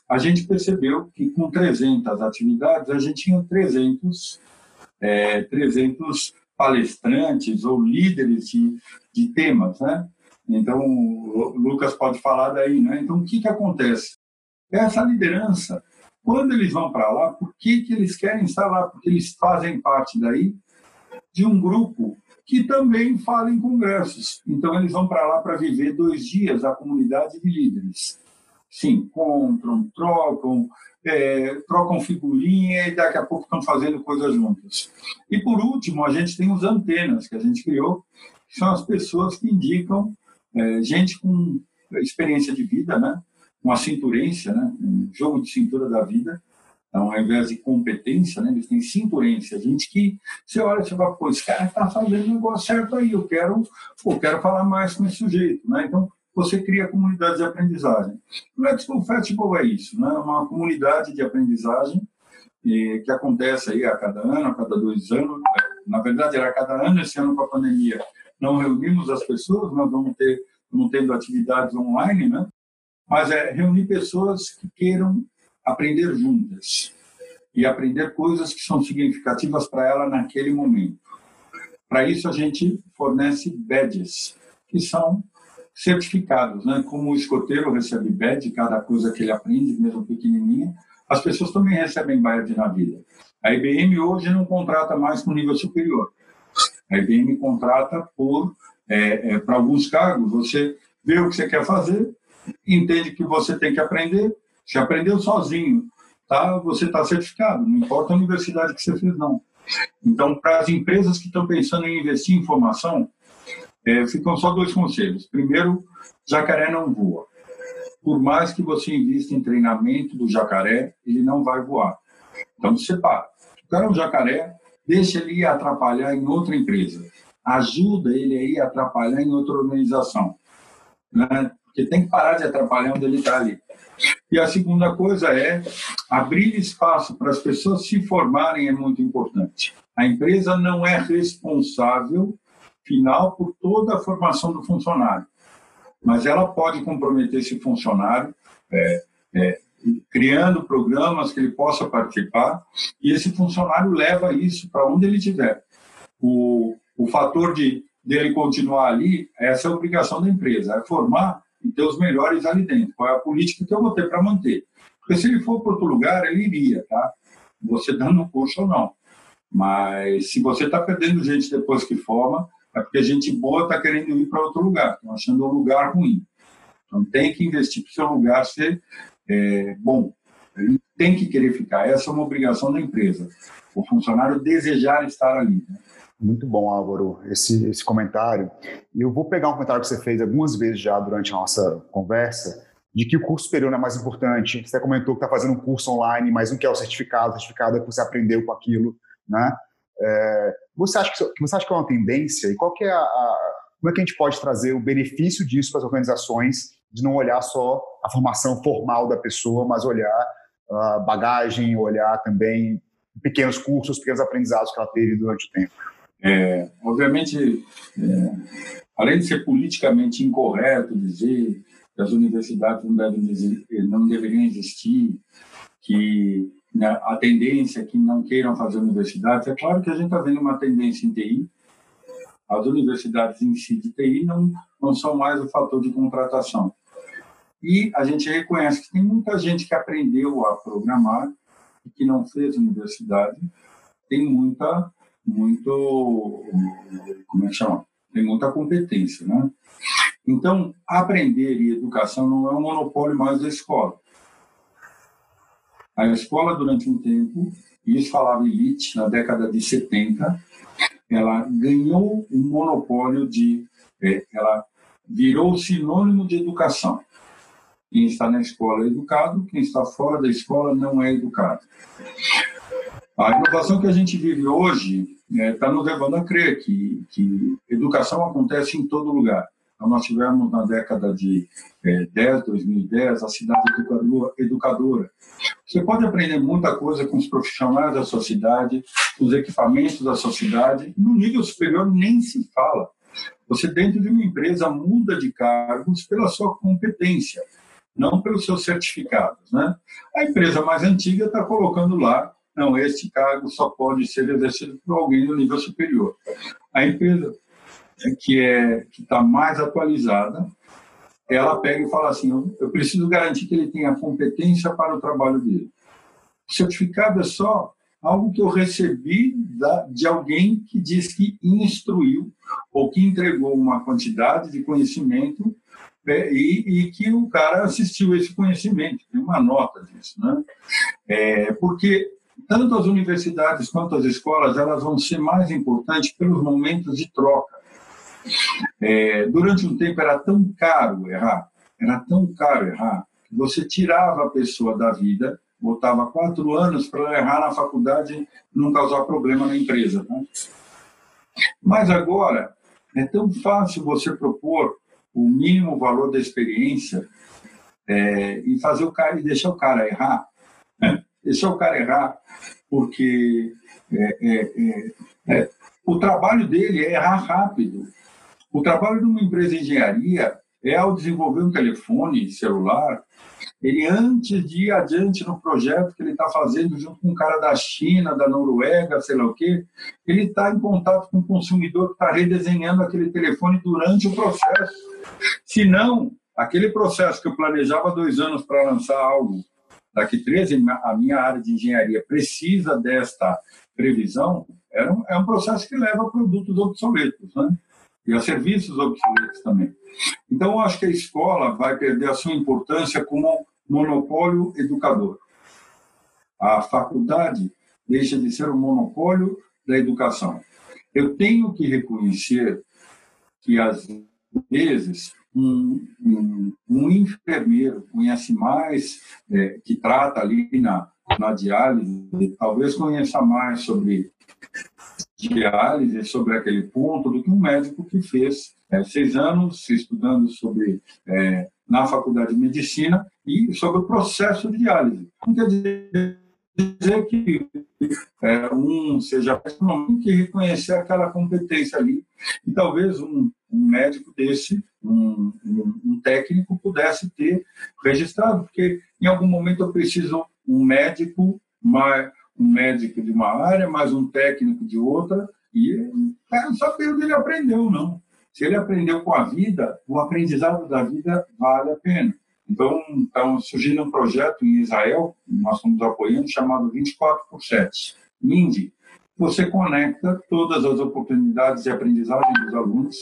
a gente percebeu que com 300 atividades, a gente tinha 300, é, 300 palestrantes ou líderes de, de temas, né? Então, o Lucas pode falar daí, né? Então, o que, que acontece? Essa liderança, quando eles vão para lá, por que, que eles querem estar lá? Porque eles fazem parte daí de um grupo que também fala em congressos. Então, eles vão para lá para viver dois dias a comunidade de líderes. Se encontram, trocam, é, trocam figurinha e daqui a pouco estão fazendo coisas juntas. E, por último, a gente tem os antenas que a gente criou, que são as pessoas que indicam é, gente com experiência de vida, né? uma cinturência, né? um jogo de cintura da vida, então, ao invés de competência, né, eles têm cinturência. Gente que você olha e fala, pô, esse cara está fazendo o negócio certo aí, eu quero, pô, quero falar mais com esse sujeito. Né? Então, você cria comunidades de aprendizagem. O Let's Go Festival é isso, né? uma comunidade de aprendizagem eh, que acontece aí a cada ano, a cada dois anos. Na verdade, era a cada ano, esse ano com a pandemia. Não reunimos as pessoas, nós vamos ter, vamos tendo atividades online, né? mas é reunir pessoas que queiram aprender juntas e aprender coisas que são significativas para ela naquele momento. Para isso, a gente fornece badges, que são certificados, né? Como o escoteiro recebe badge, cada coisa que ele aprende, mesmo pequenininha, as pessoas também recebem badge na vida. A IBM hoje não contrata mais com nível superior. A IBM contrata por é, é, para alguns cargos. Você vê o que você quer fazer, entende que você tem que aprender, se aprendeu sozinho, tá? Você está certificado, não importa a universidade que você fez, não. Então, para as empresas que estão pensando em investir em formação, é, ficam só dois conselhos. Primeiro, jacaré não voa. Por mais que você invista em treinamento do jacaré, ele não vai voar. Então, separa. O cara é um jacaré, deixa ele ir atrapalhar em outra empresa. Ajuda ele a ir atrapalhar em outra organização. Né? Porque tem que parar de atrapalhar onde ele está ali. E a segunda coisa é abrir espaço para as pessoas se formarem é muito importante. A empresa não é responsável final por toda a formação do funcionário, mas ela pode comprometer esse funcionário é, é, criando programas que ele possa participar e esse funcionário leva isso para onde ele estiver. O, o fator de dele continuar ali, essa é a obrigação da empresa, é formar e ter os melhores ali dentro. Qual é a política que eu vou ter para manter? Porque se ele for para outro lugar, ele iria, tá? Você dando o curso ou não. Mas se você está perdendo gente depois que forma, é porque gente boa está querendo ir para outro lugar, estão achando um lugar ruim. Então tem que investir para o seu lugar ser é, bom. Ele tem que querer ficar. Essa é uma obrigação da empresa. O funcionário desejar estar ali. Né? Muito bom, Álvaro, esse, esse comentário. E eu vou pegar um comentário que você fez algumas vezes já durante a nossa conversa, de que o curso superior não é mais importante. Você comentou que está fazendo um curso online, mas não quer o certificado, o certificado é que você aprendeu com aquilo, né? É, você, acha que, você acha que é uma tendência? E qual que é a, a, como é que a gente pode trazer o benefício disso para as organizações, de não olhar só a formação formal da pessoa, mas olhar a bagagem, olhar também pequenos cursos, pequenos aprendizados que ela teve durante o tempo? É, obviamente, é, além de ser politicamente incorreto dizer que as universidades não, devem, não deveriam existir, que né, a tendência é que não queiram fazer universidades, é claro que a gente está vendo uma tendência em TI. As universidades em si de TI não, não são mais o fator de contratação. E a gente reconhece que tem muita gente que aprendeu a programar e que não fez universidade, tem muita muito, como é que chama? Tem muita competência, né? Então, aprender e educação não é um monopólio mais da escola. A escola, durante um tempo, e isso falava elite, na década de 70, ela ganhou um monopólio de. É, ela virou sinônimo de educação. Quem está na escola é educado, quem está fora da escola não é educado. A inovação que a gente vive hoje está é, tá nos levando a crer que, que educação acontece em todo lugar. Então, nós tivemos na década de é, 10, 2010, a cidade educadora. Você pode aprender muita coisa com os profissionais da sociedade, com os equipamentos da sociedade, no nível superior nem se fala. Você, dentro de uma empresa, muda de cargos pela sua competência, não pelos seus certificados. Né? A empresa mais antiga está colocando lá não, esse cargo só pode ser exercido por alguém no nível superior. A empresa que é que está mais atualizada, ela pega e fala assim: eu preciso garantir que ele tenha competência para o trabalho dele. O certificado é só algo que eu recebi da, de alguém que diz que instruiu ou que entregou uma quantidade de conhecimento é, e, e, que o cara assistiu esse conhecimento, tem uma nota disso, né? É, porque tanto as universidades quanto as escolas elas vão ser mais importantes pelos momentos de troca. É, durante um tempo era tão caro errar, era tão caro errar, que você tirava a pessoa da vida, botava quatro anos para errar na faculdade não causar problema na empresa. Né? Mas agora é tão fácil você propor o mínimo valor da experiência é, e fazer o cara e deixar o cara errar. Deixar o cara errar porque é, é, é, é, o trabalho dele é errar rápido. O trabalho de uma empresa de engenharia é ao desenvolver um telefone celular, ele antes de ir adiante no projeto que ele está fazendo junto com um cara da China, da Noruega, sei lá o quê, ele está em contato com o consumidor que está redesenhando aquele telefone durante o processo. Se não, aquele processo que eu planejava dois anos para lançar algo daqui 13, a minha área de engenharia precisa desta previsão, é um, é um processo que leva a produtos obsoletos, né? E a serviços obsoletos também. Então, eu acho que a escola vai perder a sua importância como monopólio educador. A faculdade deixa de ser um monopólio da educação. Eu tenho que reconhecer que, às vezes, um, um, um enfermeiro conhece mais, é, que trata ali na, na diálise, talvez conheça mais sobre diálise, sobre aquele ponto, do que um médico que fez é, seis anos estudando sobre é, na faculdade de medicina e sobre o processo de diálise. Não quer dizer que é, um seja tem que reconhecer aquela competência ali e talvez um, um médico desse, um, um, um, técnico pudesse ter registrado, porque em algum momento eu preciso um médico, mais, um médico de uma área, mais um técnico de outra, e não saber o que ele aprendeu, não. Se ele aprendeu com a vida, o aprendizado da vida vale a pena. Então, está surgindo um projeto em Israel, nós estamos apoiando, chamado 24 por 7. Mindy, você conecta todas as oportunidades de aprendizagem dos alunos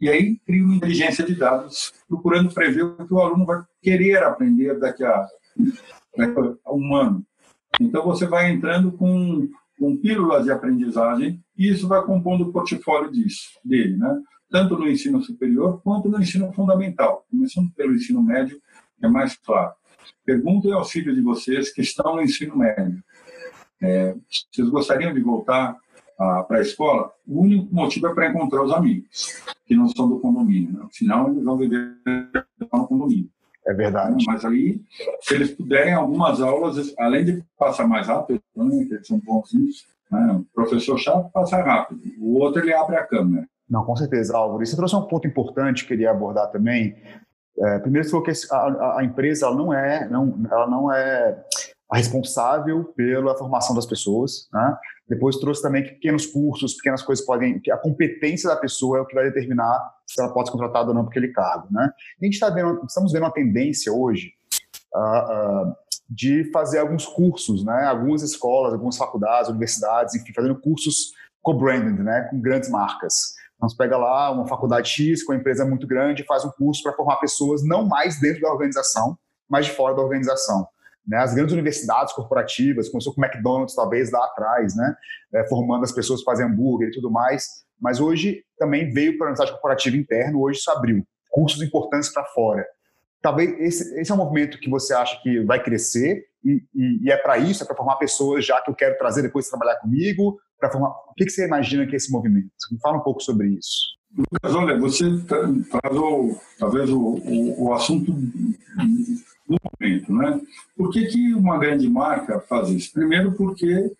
e aí cria uma inteligência de dados, procurando prever o que o aluno vai querer aprender daqui a, daqui a um ano. Então, você vai entrando com, com pílulas de aprendizagem e isso vai compondo o portfólio disso, dele, né? tanto no ensino superior quanto no ensino fundamental, começando pelo ensino médio é mais claro. Perguntem aos filhos de vocês que estão no ensino médio. É, vocês gostariam de voltar ah, para a escola? O único motivo é para encontrar os amigos, que não são do condomínio. Né? Senão, eles vão viver no condomínio. É verdade. Mas aí, se eles puderem, algumas aulas, além de passar mais rápido, né, que eles são bons nisso, né, o professor chato passa rápido, o outro ele abre a câmera. Não, com certeza, Álvaro. E você trouxe um ponto importante que queria abordar também, é, primeiro, você falou que a, a, empresa ela não é, não, ela não é a responsável pela formação das pessoas. Né? Depois trouxe também que pequenos cursos, pequenas coisas podem, que a competência da pessoa é o que vai determinar se ela pode ser contratada ou não para aquele cargo. Né? A gente está vendo, estamos vendo uma tendência hoje uh, uh, de fazer alguns cursos, né? Algumas escolas, algumas faculdades, universidades, enfim, fazendo cursos co-branded, né? Com grandes marcas. Então, você pega lá uma faculdade X com uma empresa muito grande e faz um curso para formar pessoas não mais dentro da organização, mas de fora da organização. Né? As grandes universidades corporativas, começou com o McDonald's talvez lá atrás, né? É, formando as pessoas para fazer hambúrguer e tudo mais, mas hoje também veio para a universidade corporativa interna, hoje isso abriu. Cursos importantes para fora. Talvez esse, esse é um movimento que você acha que vai crescer e, e, e é para isso, é para formar pessoas já que eu quero trazer depois trabalhar comigo, para formar. O que, que, você imagina que é esse movimento? Me fala um pouco sobre isso. Lucas, olha, você traz talvez o, o, o assunto do momento, né? Por que, que uma grande marca faz isso? Primeiro, porque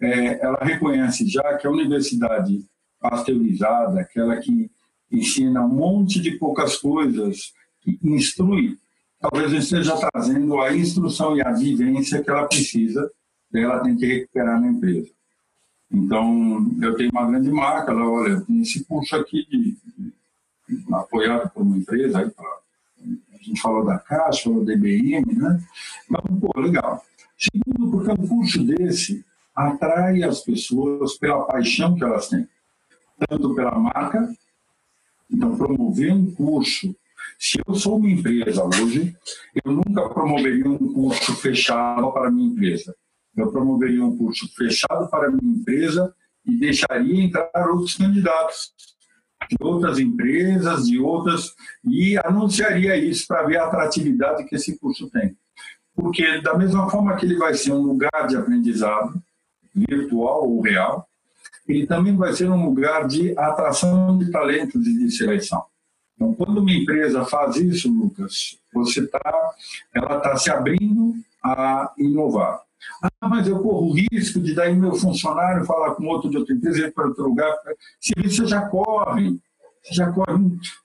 é, ela reconhece já que a universidade pasteurizada, aquela que ensina um monte de poucas coisas, que instrui, talvez esteja trazendo a instrução e a vivência que ela precisa, ela tem que recuperar na empresa. Então, eu tenho uma grande marca, ela, olha, tem esse curso aqui de, de, apoiado por uma empresa, aí, pra, a gente falou da Caixa, falou da IBM, né? Mas, pô, legal. Segundo, porque um curso desse atrai as pessoas pela paixão que elas têm, tanto pela marca, então promover um curso. Se eu sou uma empresa hoje, eu nunca promoveria um curso fechado para a minha empresa eu promoveria um curso fechado para a minha empresa e deixaria entrar outros candidatos de outras empresas, de outras, e anunciaria isso para ver a atratividade que esse curso tem. Porque, da mesma forma que ele vai ser um lugar de aprendizado, virtual ou real, ele também vai ser um lugar de atração de talentos e de seleção. Então, quando uma empresa faz isso, Lucas, você tá, ela está se abrindo a inovar. Ah, mas eu corro risco de daí meu funcionário falar com outro de outra empresa ir para outro lugar. Se você já corre, você já corre,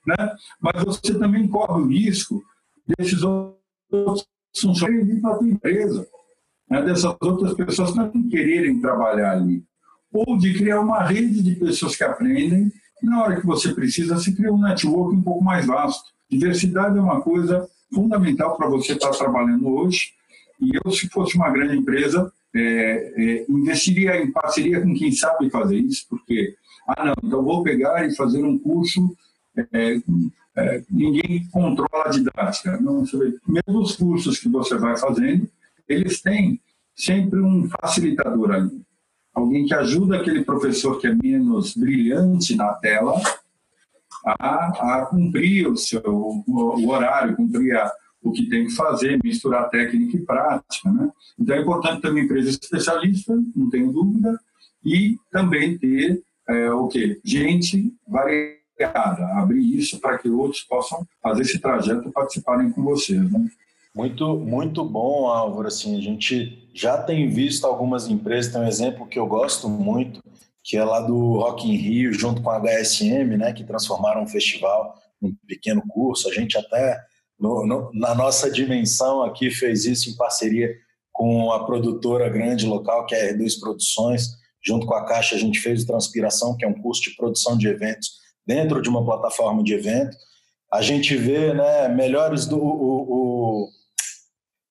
né? Mas você também corre o risco desses outros funcionários vir para a tua empresa, né? dessas outras pessoas não quererem trabalhar ali. Ou de criar uma rede de pessoas que aprendem, e na hora que você precisa, se cria um network um pouco mais vasto. Diversidade é uma coisa fundamental para você estar trabalhando hoje, e eu, se fosse uma grande empresa, é, é, investiria em parceria com quem sabe fazer isso, porque, ah, não, então vou pegar e fazer um curso, é, é ninguém controla a didática. Não, mesmo os cursos que você vai fazendo, eles têm sempre um facilitador ali. alguém que ajuda aquele professor que é menos brilhante na tela a, a cumprir o seu o, o horário, cumprir a, o que tem que fazer, misturar técnica e prática. Né? Então é importante ter uma empresa especialista, não tenho dúvida, e também ter é, o quê? Gente variada, abrir isso para que outros possam fazer esse trajeto e participarem com vocês. Né? Muito, muito bom, Álvaro. Assim, a gente já tem visto algumas empresas, tem um exemplo que eu gosto muito, que é lá do Rock in Rio, junto com a HSM, né, que transformaram o festival num pequeno curso. A gente até, no, no, na nossa dimensão aqui, fez isso em parceria com a produtora grande local, que é a R2 Produções. Junto com a Caixa, a gente fez o Transpiração, que é um curso de produção de eventos dentro de uma plataforma de evento. A gente vê né, melhores do... O,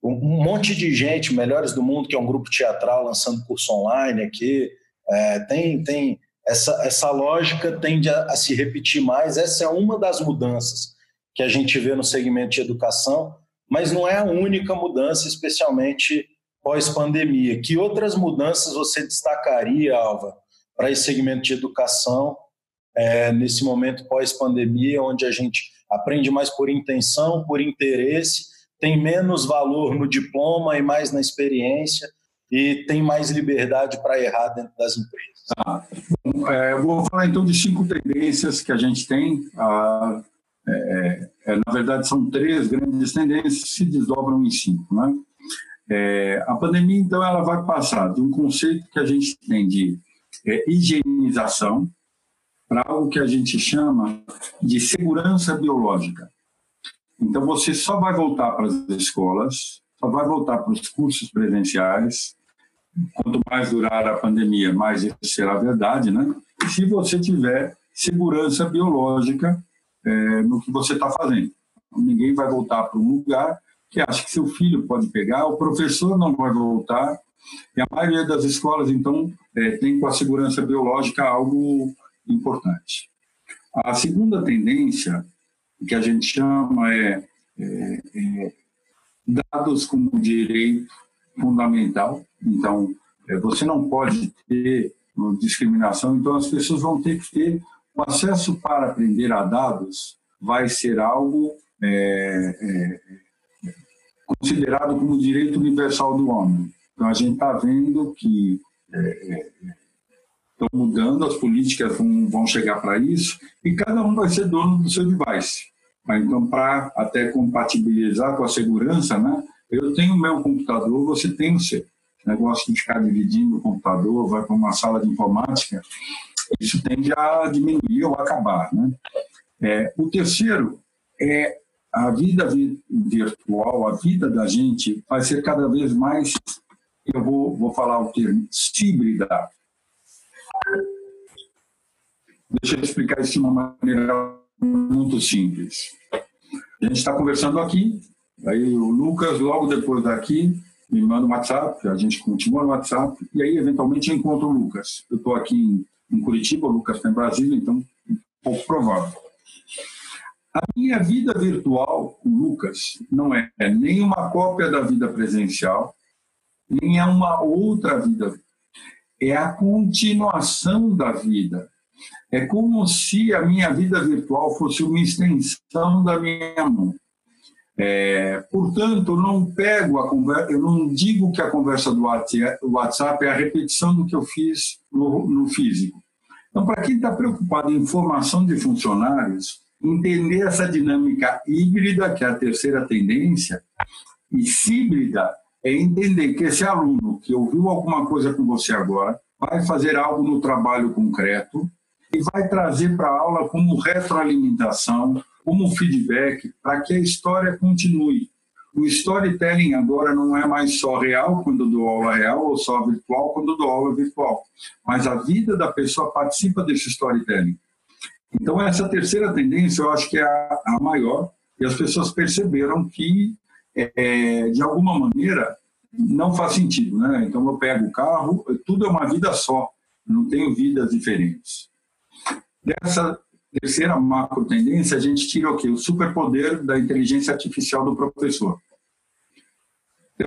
o, um monte de gente, melhores do mundo, que é um grupo teatral lançando curso online aqui. É, tem tem essa, essa lógica tende a, a, se repetir mais. Essa é uma das mudanças que a gente vê no segmento de educação, mas não é a única mudança, especialmente pós-pandemia. Que outras mudanças você destacaria, Alva, para esse segmento de educação é, nesse momento pós-pandemia, onde a gente aprende mais por intenção, por interesse tem menos valor no diploma e mais na experiência e tem mais liberdade para errar dentro das empresas. Ah, bom, é, eu vou falar então de cinco tendências que a gente tem. Ah, é, é, na verdade, são três grandes tendências que se desdobram em cinco. Né? É, a pandemia, então, ela vai passar de um conceito que a gente tem de é, higienização para algo que a gente chama de segurança biológica. Então, você só vai voltar para as escolas, só vai voltar para os cursos presenciais. Quanto mais durar a pandemia, mais isso será verdade, né? Se você tiver segurança biológica é, no que você está fazendo. Ninguém vai voltar para um lugar que acha que seu filho pode pegar, o professor não vai voltar. E a maioria das escolas, então, é, tem com a segurança biológica algo importante. A segunda tendência que a gente chama é, é, é dados como direito fundamental. Então, é, você não pode ter discriminação, então as pessoas vão ter que ter o acesso para aprender a dados vai ser algo é, é, considerado como direito universal do homem. Então a gente está vendo que é, estão mudando, as políticas vão, vão chegar para isso, e cada um vai ser dono do seu device. Então, para até compatibilizar com a segurança, né, eu tenho o meu computador, você tem o seu. Negócio de ficar dividindo o computador, vai para uma sala de informática, isso tende a diminuir ou acabar. Né? É, o terceiro é a vida virtual, a vida da gente vai ser cada vez mais, eu vou, vou falar o termo, híbrida. Deixa eu explicar isso de uma maneira muito simples. A gente está conversando aqui, aí o Lucas, logo depois daqui, me manda um WhatsApp, a gente continua no WhatsApp, e aí, eventualmente, eu encontro o Lucas. Eu estou aqui em, em, Curitiba, o Lucas está em Brasília, então, pouco provável. A minha vida virtual, o Lucas, não é nem uma cópia da vida presencial, nem é uma outra vida. É a continuação da vida. É como se a minha vida virtual fosse uma extensão da minha mão. É, portanto, não pego a conversa, eu não digo que a conversa do WhatsApp é a repetição do que eu fiz no, no físico. Então, para quem está preocupado em formação de funcionários, entender essa dinâmica híbrida, que é a terceira tendência, e híbrida é entender que esse aluno que ouviu alguma coisa com você agora vai fazer algo no trabalho concreto, e vai trazer para a aula como retroalimentação, como feedback, para que a história continue. O storytelling agora não é mais só real quando dou aula real ou só virtual quando dou aula virtual, mas a vida da pessoa participa desse storytelling. Então, essa terceira tendência eu acho que é a, a maior, e as pessoas perceberam que, é, de alguma maneira, não faz sentido. Né? Então, eu pego o carro, tudo é uma vida só, não tenho vidas diferentes. Dessa terceira macro tendência, a gente tira o quê? O superpoder da inteligência artificial do professor.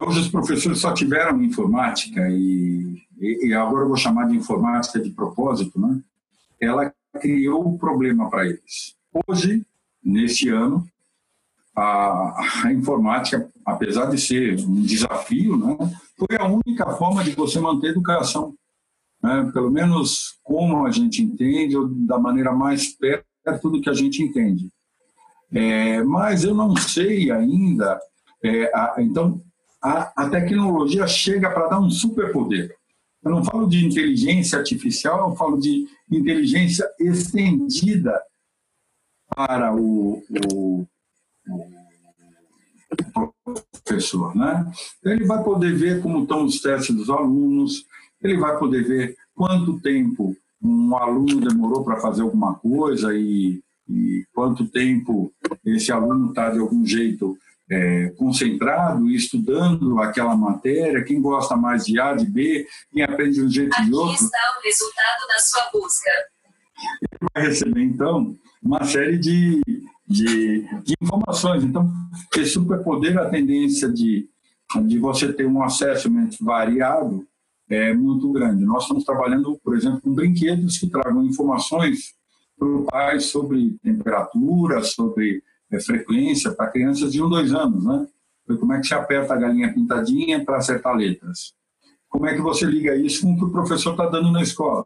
Hoje os professores só tiveram informática e, e, agora eu vou chamar de informática de propósito, né? Ela criou o problema para eles. Hoje, neste ano, a, a, informática, apesar de ser um desafio, né, foi a única forma de você manter educação. Né? Pelo menos como a gente entende, ou da maneira mais perto do que a gente entende. É, mas eu não sei ainda. É, a, então, a, a tecnologia chega para dar um superpoder. Eu não falo de inteligência artificial, eu falo de inteligência estendida para o, o, o professor. Né? Ele vai poder ver como estão os testes dos alunos, ele vai poder ver quanto tempo um aluno demorou para fazer alguma coisa e, e, quanto tempo esse aluno está, de algum jeito, é, concentrado, estudando aquela matéria, quem gosta mais de A, de B, quem aprende de um jeito Aqui de outro. Aqui está o resultado da sua busca. Ele vai receber, então, uma série de, de, de informações. Então, esse superpoder, a tendência de, de você ter um acesso variado, é muito grande. Nós estamos trabalhando, por exemplo, com brinquedos que tragam informações para o pai sobre temperatura, sobre é, frequência, para crianças de 1, 2 anos, né? Como é que se aperta a galinha pintadinha para acertar letras? Como é que você liga isso com o que o professor está dando na escola?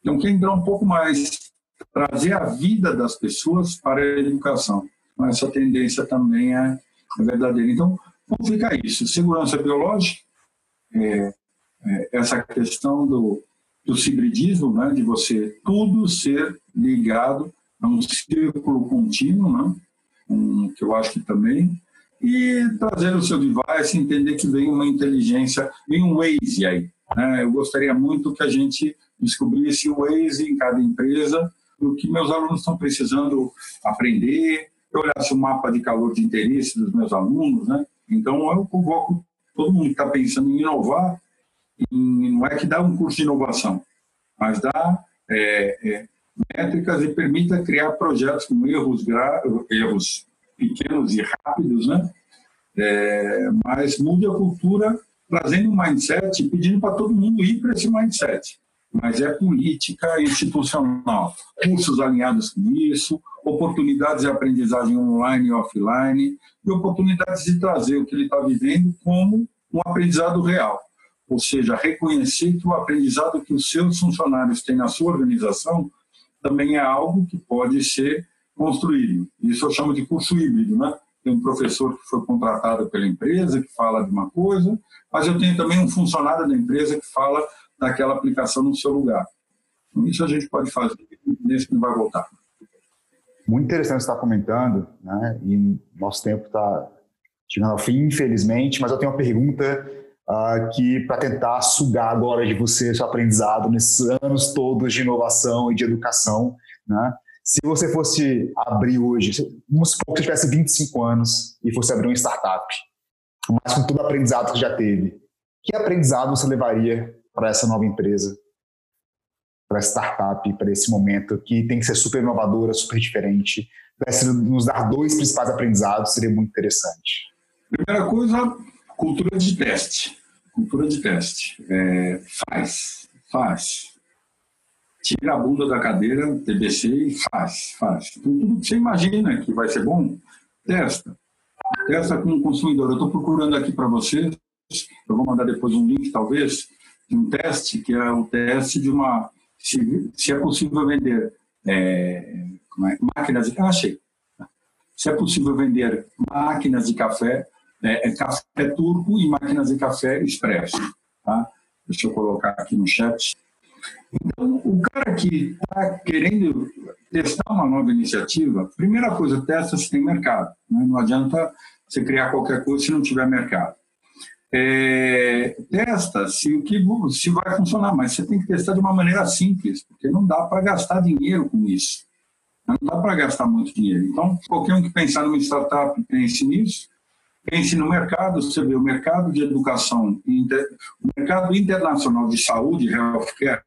Então, quer entrar um pouco mais, trazer a vida das pessoas para a educação. Essa tendência também é, é verdadeira. Então, como fica isso? Segurança biológica, é, é, essa questão do, do hibridismo, né, de você tudo ser ligado a um círculo contínuo, né, um, que eu acho que também, e trazer o seu device, entender que vem uma inteligência, vem um Waze aí. Né? Eu gostaria muito que a gente descobrisse o Waze em cada empresa, do que meus alunos estão precisando aprender, eu olhasse o mapa de calor de interesse dos meus alunos, né? Então eu convoco todo mundo que está pensando em inovar, não é que dá um curso de inovação, mas dá é, é, métricas e permita criar projetos com erros, erros pequenos e rápidos, né? É, mas mude a cultura, trazendo um mindset e pedindo para todo mundo ir para esse mindset. Mas é política institucional, cursos alinhados com isso, oportunidades de aprendizagem online e offline, e oportunidades de trazer o que ele está vivendo como um aprendizado real ou seja, reconhecer que o aprendizado que os seus funcionários têm na sua organização também é algo que pode ser construído. Isso eu chamo de curso híbrido, né? Tem um professor que foi contratado pela empresa, que fala de uma coisa, mas eu tenho também um funcionário da empresa que fala daquela aplicação no seu lugar. Então, isso a gente pode fazer nesse que vai voltar. Muito interessante estar comentando, né? E nosso tempo está chegando ao fim, infelizmente, mas eu tenho uma pergunta uh, que para tentar sugar agora de você seu aprendizado nesses anos todos de inovação e de educação, né? Se você fosse abrir hoje, vamos supor que você tivesse 25 anos e fosse abrir uma startup, mas com todo o aprendizado que já teve, que aprendizado você levaria para essa nova empresa, para a startup, para esse momento que tem que ser super inovadora, super diferente? Pudesse nos dar dois principais aprendizados, seria muito interessante. Primeira coisa, cultura de teste cultura de teste. É, faz, faz. Tira a bunda da cadeira, TBC e faz, faz. Então, tudo que você imagina que vai ser bom, testa. Testa com o consumidor. Eu estou procurando aqui para vocês, eu vou mandar depois um link, talvez, de um teste, que é o teste de uma. Se, se é possível vender é, é, máquinas de. Ah, achei. Se é possível vender máquinas de café é, é café turco e máquinas de café expresso. Tá? Deixa eu colocar aqui no chat. Então, o cara que está querendo testar uma nova iniciativa, primeira coisa, testa se tem mercado. Né? Não adianta você criar qualquer coisa se não tiver mercado. É, testa se o que se vai funcionar, mas você tem que testar de uma maneira simples, porque não dá para gastar dinheiro com isso. Não dá para gastar muito dinheiro. Então, qualquer um que pensar numa startup pense nisso, Pense no mercado, você vê o mercado de educação, o mercado internacional de saúde, healthcare,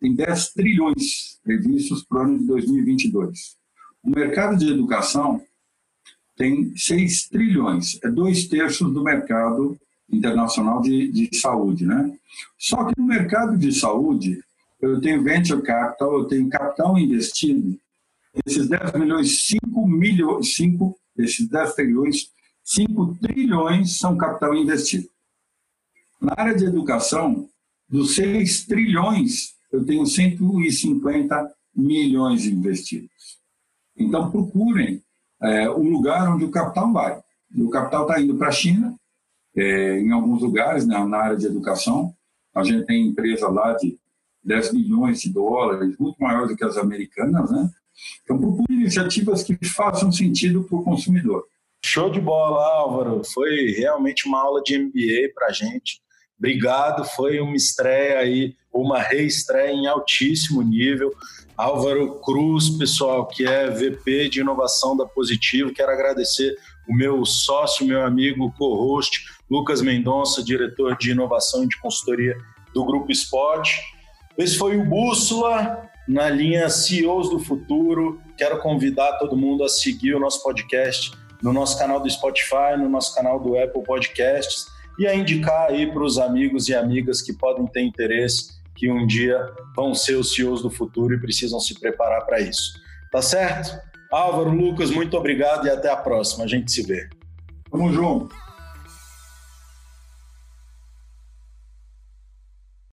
tem 10 trilhões previstos para o ano de 2022. O mercado de educação tem 6 trilhões, é dois terços do mercado internacional de, de saúde, né? Só que no mercado de saúde, eu tenho venture capital, eu tenho capital investido, esses 10 milhões, 5 milhões, 5, esses 10 trilhões, 5 trilhões são capital investido. Na área de educação, dos 6 trilhões, eu tenho 150 milhões investidos. Então, procurem é, o lugar onde o capital vai. E o capital está indo para a China, é, em alguns lugares, né, na área de educação. A gente tem empresa lá de 10 milhões de dólares, muito maior do que as americanas, né? Então, procure iniciativas que façam sentido para o consumidor. Show de bola, Álvaro. Foi realmente uma aula de MBA para gente. Obrigado, foi uma estreia aí, uma reestreia em altíssimo nível. Álvaro Cruz, pessoal, que é VP de inovação da Positivo, quero agradecer o meu sócio, meu amigo, co-host, Lucas Mendonça, diretor de inovação e de consultoria do Grupo Esporte. Esse foi o Bússola na linha CEOs do Futuro. Quero convidar todo mundo a seguir o nosso podcast no nosso canal do Spotify, no nosso canal do Apple Podcasts e a indicar aí para os amigos e amigas que podem ter interesse, que um dia vão ser os CEOs do futuro e precisam se preparar para isso. Tá certo? Álvaro, Lucas, muito obrigado e até a próxima. A gente se vê. Tamo junto.